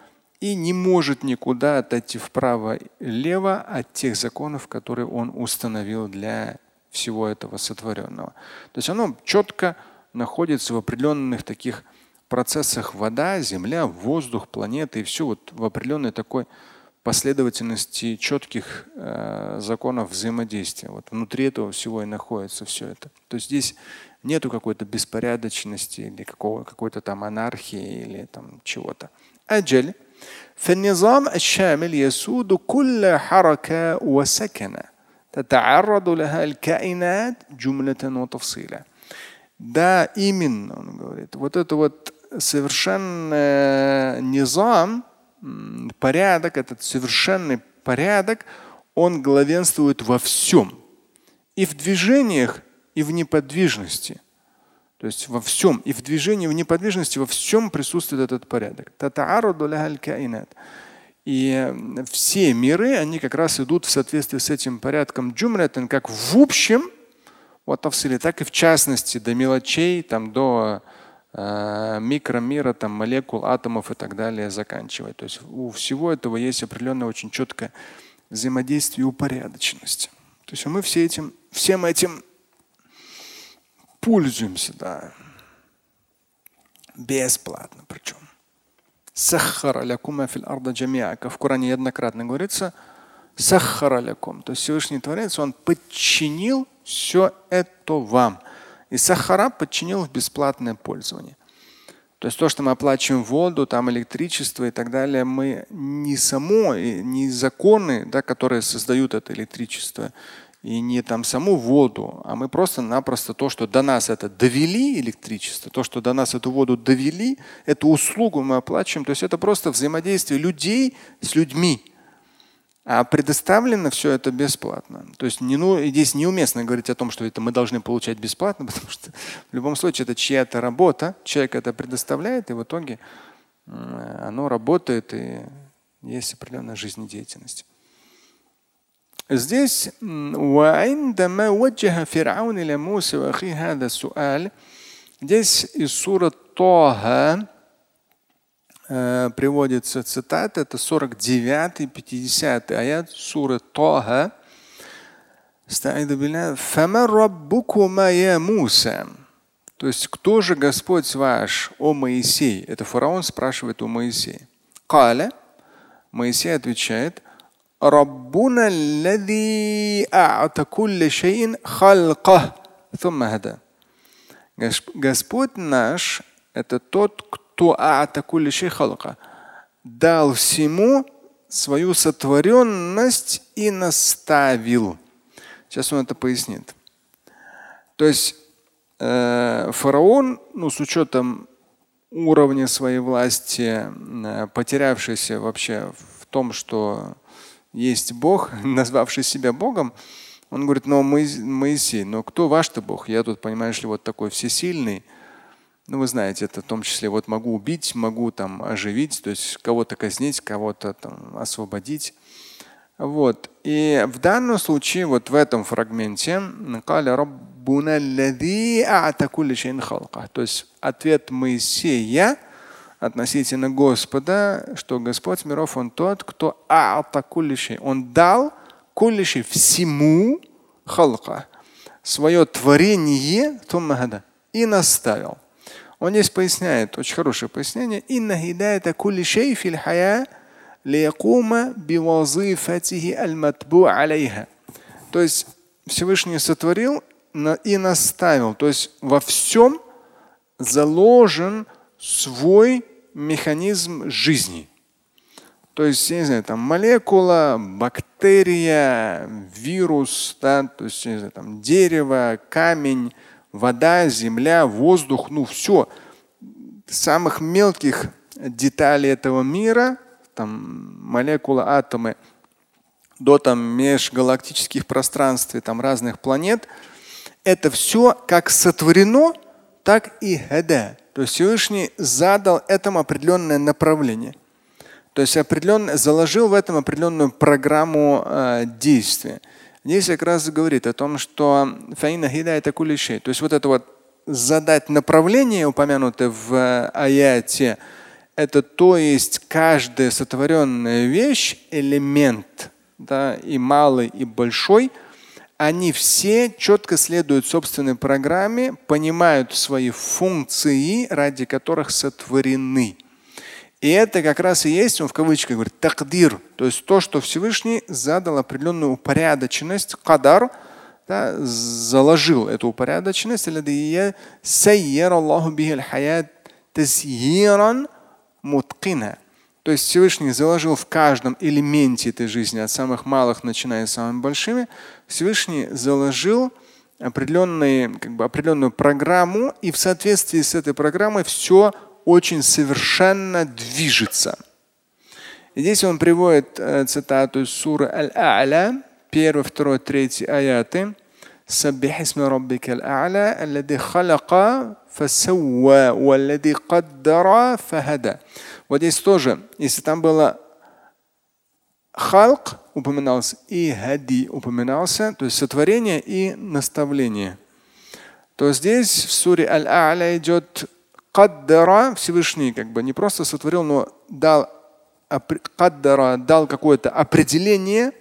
и не может никуда отойти вправо-лево от тех законов, которые Он установил для всего этого сотворенного. То есть оно четко находится в определенных таких процессах вода, земля, воздух, планеты и все вот в определенной такой последовательности четких э, законов взаимодействия. Вот внутри этого всего и находится все это. То есть здесь нету какой-то беспорядочности или какого, какой-то там анархии или там чего-то. Аджаль. فالنظام الشامل يسود كل حركة وسكنة Татаарраду лаха аль-каинат джумлятан. Да, именно, он говорит. Вот это вот совершенно низам, порядок, этот совершенный порядок, он главенствует во всем. И в движениях, и в неподвижности. То есть во всем. И в движении, и в неподвижности, во всем присутствует этот порядок. И все миры, они как раз идут в соответствии с этим порядком джумлятан, как в общем вот тавсили, так и в частности до мелочей, там, до э, микромира, там, молекул, атомов и так далее заканчивать. То есть у всего этого есть определенное очень четкое взаимодействие и упорядоченность. То есть мы все этим, всем этим пользуемся, да. Бесплатно причем. Сахара лякума фил арда джамиа. Как в Коране неоднократно говорится, сахара лякум. То есть Всевышний Творец, он подчинил все это вам. И сахара подчинил в бесплатное пользование. То есть то, что мы оплачиваем воду, там электричество и так далее, мы не само, не законы, да, которые создают это электричество, и не там саму воду, а мы просто-напросто то, что до нас это довели электричество, то, что до нас эту воду довели, эту услугу мы оплачиваем. То есть это просто взаимодействие людей с людьми. А предоставлено все это бесплатно. То есть не, ну, здесь неуместно говорить о том, что это мы должны получать бесплатно, потому что в любом случае это чья-то работа, человек это предоставляет, и в итоге оно работает, и есть определенная жизнедеятельность. Здесь здесь из сура Тоха Э, приводится цитата, это 49-50 аят суры Тоха. То есть, кто же Господь ваш, о Моисей? Это фараон спрашивает у Моисея. Каля. Моисей отвечает, ربنا الذي أعطى كل شيء خلقه ثم هدى Господь наш – это тот, кто аата кулли халка, дал всему свою сотворенность и наставил. Сейчас он это пояснит. То есть э, фараон, ну, с учетом уровня своей власти, э, потерявшийся вообще в том, что есть Бог, назвавший себя Богом, он говорит, ну Моисей, но кто ваш-то Бог? Я тут, понимаешь ли, вот такой всесильный, ну, вы знаете, это в том числе вот могу убить, могу там оживить, то есть кого-то казнить, кого-то там освободить. Вот. И в данном случае, вот в этом фрагменте, то есть ответ Моисея относительно Господа, что Господь миров, Он тот, кто Он дал кулиши всему халка, свое творение и наставил. Он здесь поясняет, очень хорошее пояснение. Инна хидайта кулли шей фил хая лиякума бивазифатихи алейха. То есть Всевышний сотворил и наставил. То есть во всем заложен свой механизм жизни. То есть, я не знаю, там молекула, бактерия, вирус, да, то есть, не знаю, там дерево, камень, вода, земля, воздух, ну все. Самых мелких деталей этого мира, там молекулы, атомы, до там межгалактических пространств, там разных планет, это все как сотворено, так и хада. То есть Всевышний задал этому определенное направление. То есть определенно заложил в этом определенную программу э, действия. Здесь как раз говорит о том, что фаина это кулишей. То есть вот это вот задать направление, упомянутое в аяте, это то есть каждая сотворенная вещь, элемент, да, и малый, и большой, они все четко следуют собственной программе, понимают свои функции, ради которых сотворены. И это как раз и есть, он в кавычках говорит, такдир, то есть то, что Всевышний задал определенную упорядоченность, кадар, да, заложил эту упорядоченность. То есть Всевышний заложил в каждом элементе этой жизни, от самых малых, начиная с самыми большими, Всевышний заложил определенные, как бы, определенную программу, и в соответствии с этой программой все очень совершенно движется. И здесь он приводит э, цитату из суры Аль-А'ля, 1, 2, 3 аяты. سبح اسم ربك الأعلى الذي خلق فسوى والذي قدر فهدى. Вот здесь тоже, если там было халк упоминался и хади упоминался, то есть сотворение и наставление – то здесь в суре Аль-А'ля идет каддара, Всевышний как бы не просто сотворил, но дал каддара, дал какое-то определение,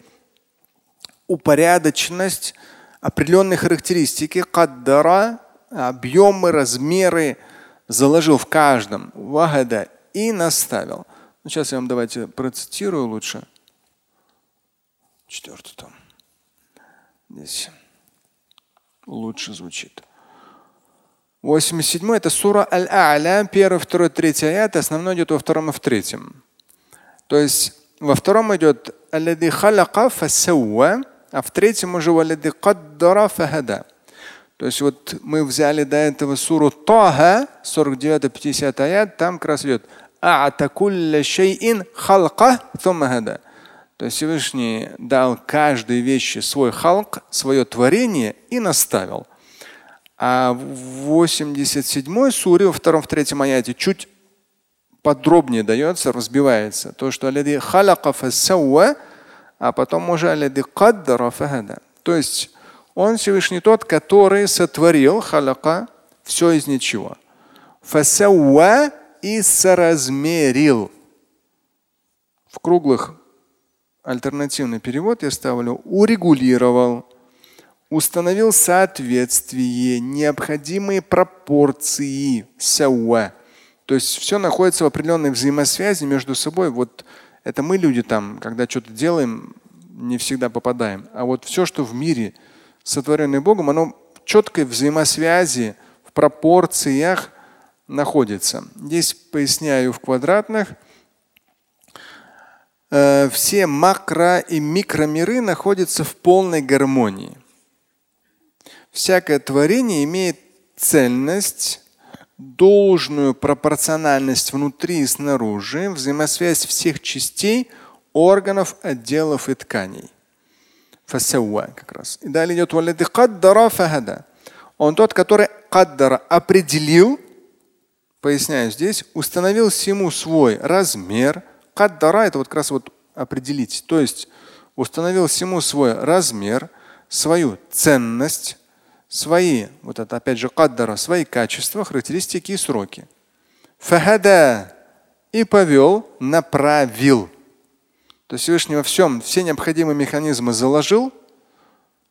упорядоченность, определенные характеристики, каддара, объемы, размеры заложил в каждом вагада и наставил. Ну, сейчас я вам давайте процитирую лучше. Четвертый там. Здесь лучше звучит. 87 это сура Аль-А'ля, первый, второй, третий аят, основной идет во втором и в третьем. То есть во втором идет Аллади халяка фасауа, а в третьем уже Валлади каддара фахада. То есть вот мы взяли до этого суру Таха, 49-50 аят, там как раз идет А'такулля шейин халка хада. То есть Всевышний дал каждой вещи свой халк, свое творение и наставил. А в 87-й суре, во втором, в третьем аяте, чуть подробнее дается, разбивается. То, что аляди халяка фасауа, а потом уже аляди каддара фахада. То есть он Всевышний тот, который сотворил халяка все из ничего. Фасауа и соразмерил. В круглых альтернативный перевод я ставлю урегулировал установил соответствие, необходимые пропорции сауа. То есть все находится в определенной взаимосвязи между собой. Вот это мы люди там, когда что-то делаем, не всегда попадаем. А вот все, что в мире сотворенное Богом, оно в четкой взаимосвязи, в пропорциях находится. Здесь поясняю в квадратных. Э, все макро и микромиры находятся в полной гармонии всякое творение имеет цельность, должную пропорциональность внутри и снаружи, взаимосвязь всех частей, органов, отделов и тканей. Фасауа как раз. И далее идет Он тот, который каддара определил, поясняю здесь, установил всему свой размер. Каддара это вот как раз вот определить. То есть установил всему свой размер, свою ценность, свои, вот это опять же каддара, свои качества, характеристики и сроки. Фахада и повел, направил. То есть Всевышний во всем все необходимые механизмы заложил,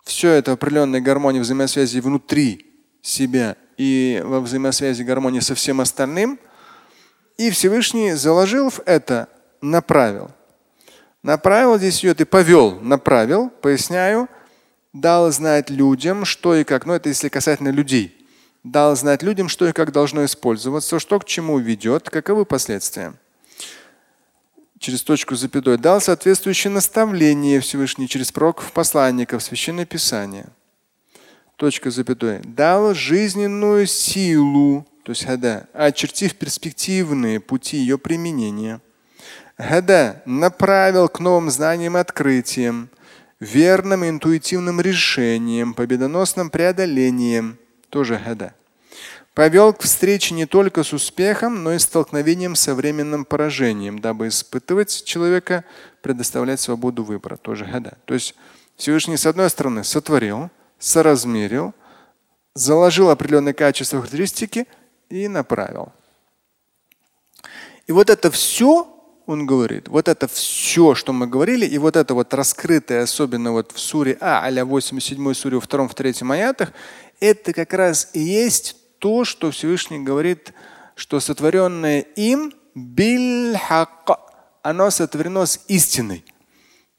все это в определенной гармонии взаимосвязи внутри себя и во взаимосвязи гармонии со всем остальным. И Всевышний заложил в это, направил. Направил здесь идет и повел, направил, поясняю, дал знать людям, что и как. Но это если касательно людей. Дал знать людям, что и как должно использоваться, что к чему ведет, каковы последствия. Через точку запятой дал соответствующее наставление Всевышний через пророков, посланников, священное писание. Точка запятой. Дал жизненную силу, то есть хада, очертив перспективные пути ее применения. Хада направил к новым знаниям и открытиям верным интуитивным решением, победоносным преодолением, тоже хада. Повел к встрече не только с успехом, но и столкновением со временным поражением, дабы испытывать человека, предоставлять свободу выбора, тоже хада. То есть Всевышний, с одной стороны, сотворил, соразмерил, заложил определенные качества, характеристики и направил. И вот это все он говорит, вот это все, что мы говорили, и вот это вот раскрытое, особенно вот в суре А, аля 87 суре, во втором, в третьем аятах, это как раз и есть то, что Всевышний говорит, что сотворенное им бильхак, оно сотворено с истиной.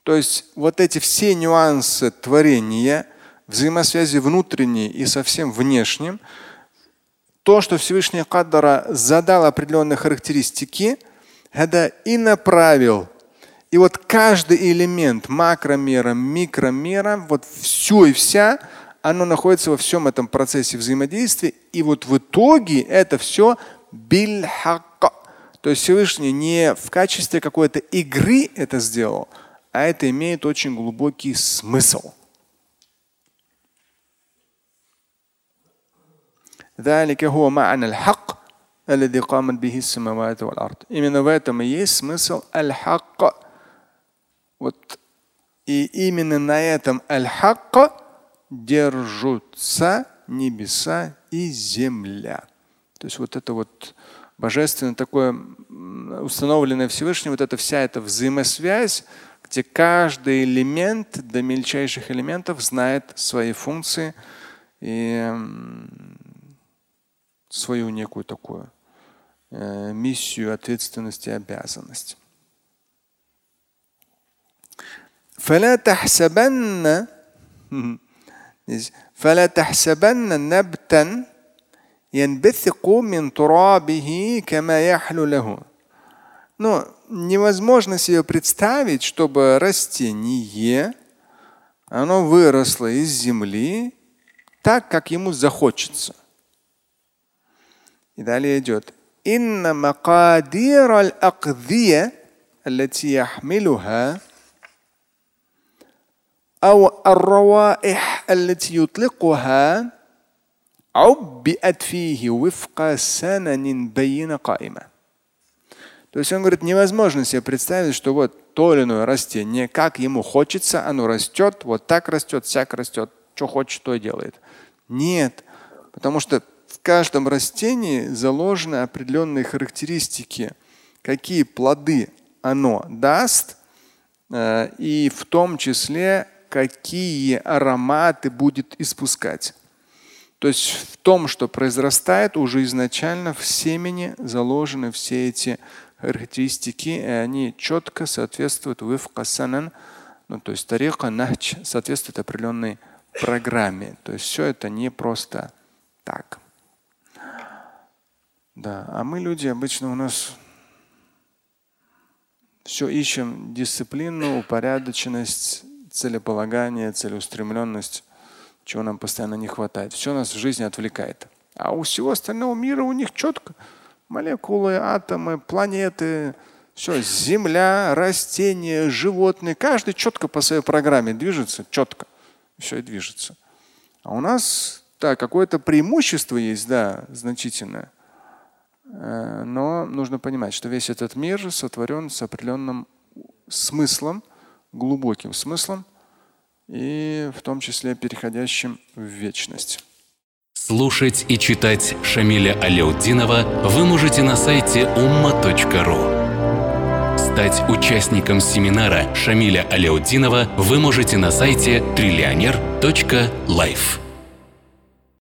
То есть вот эти все нюансы творения, взаимосвязи внутренней и совсем внешним, то, что Всевышний Каддара задал определенные характеристики – и направил. И вот каждый элемент макромера, микромера, вот все и вся, оно находится во всем этом процессе взаимодействия. И вот в итоге это все бильхак. То есть Всевышний не в качестве какой-то игры это сделал, а это имеет очень глубокий смысл. ذلك هو معنى الحق Именно в этом и есть смысл аль-хакка. Вот и именно на этом аль-хакка держатся небеса и земля. То есть вот это вот божественное такое установленное Всевышним, вот эта вся эта взаимосвязь, где каждый элемент до мельчайших элементов знает свои функции и свою некую такую миссию, ответственность и обязанность. فلا تحسبن فلا تحسبن نبتا ينبثق من ترابه كما يحل له. Но невозможно себе представить, чтобы растение, оно выросло из земли так, как ему захочется. И далее идет. إن مقادير الأقذية التي يحملها أو الروائح التي يطلقها عبئت فيه وفق سنن بين قائمة. То есть он говорит, невозможно себе представить, что вот то или иное растение, как ему хочется, оно растет, вот так растет, всяк растет, что хочет, то и делает. Нет, потому что в каждом растении заложены определенные характеристики, какие плоды оно даст, э, и в том числе какие ароматы будет испускать. То есть в том, что произрастает, уже изначально в семени заложены все эти характеристики, и они четко соответствуют вифкасанан, ну, то есть тарика нахч соответствует определенной программе. То есть все это не просто так. Да, а мы люди обычно у нас все ищем дисциплину, упорядоченность, целеполагание, целеустремленность, чего нам постоянно не хватает. Все нас в жизни отвлекает. А у всего остального мира у них четко молекулы, атомы, планеты, все, земля, растения, животные, каждый четко по своей программе движется, четко, все и движется. А у нас да, какое-то преимущество есть, да, значительное. Э, но нужно понимать, что весь этот мир сотворен с определенным смыслом, глубоким смыслом и в том числе переходящим в вечность. Слушать и читать Шамиля Аляутдинова вы можете на сайте umma.ru. Стать участником семинара Шамиля Аляутдинова вы можете на сайте триллионер.life.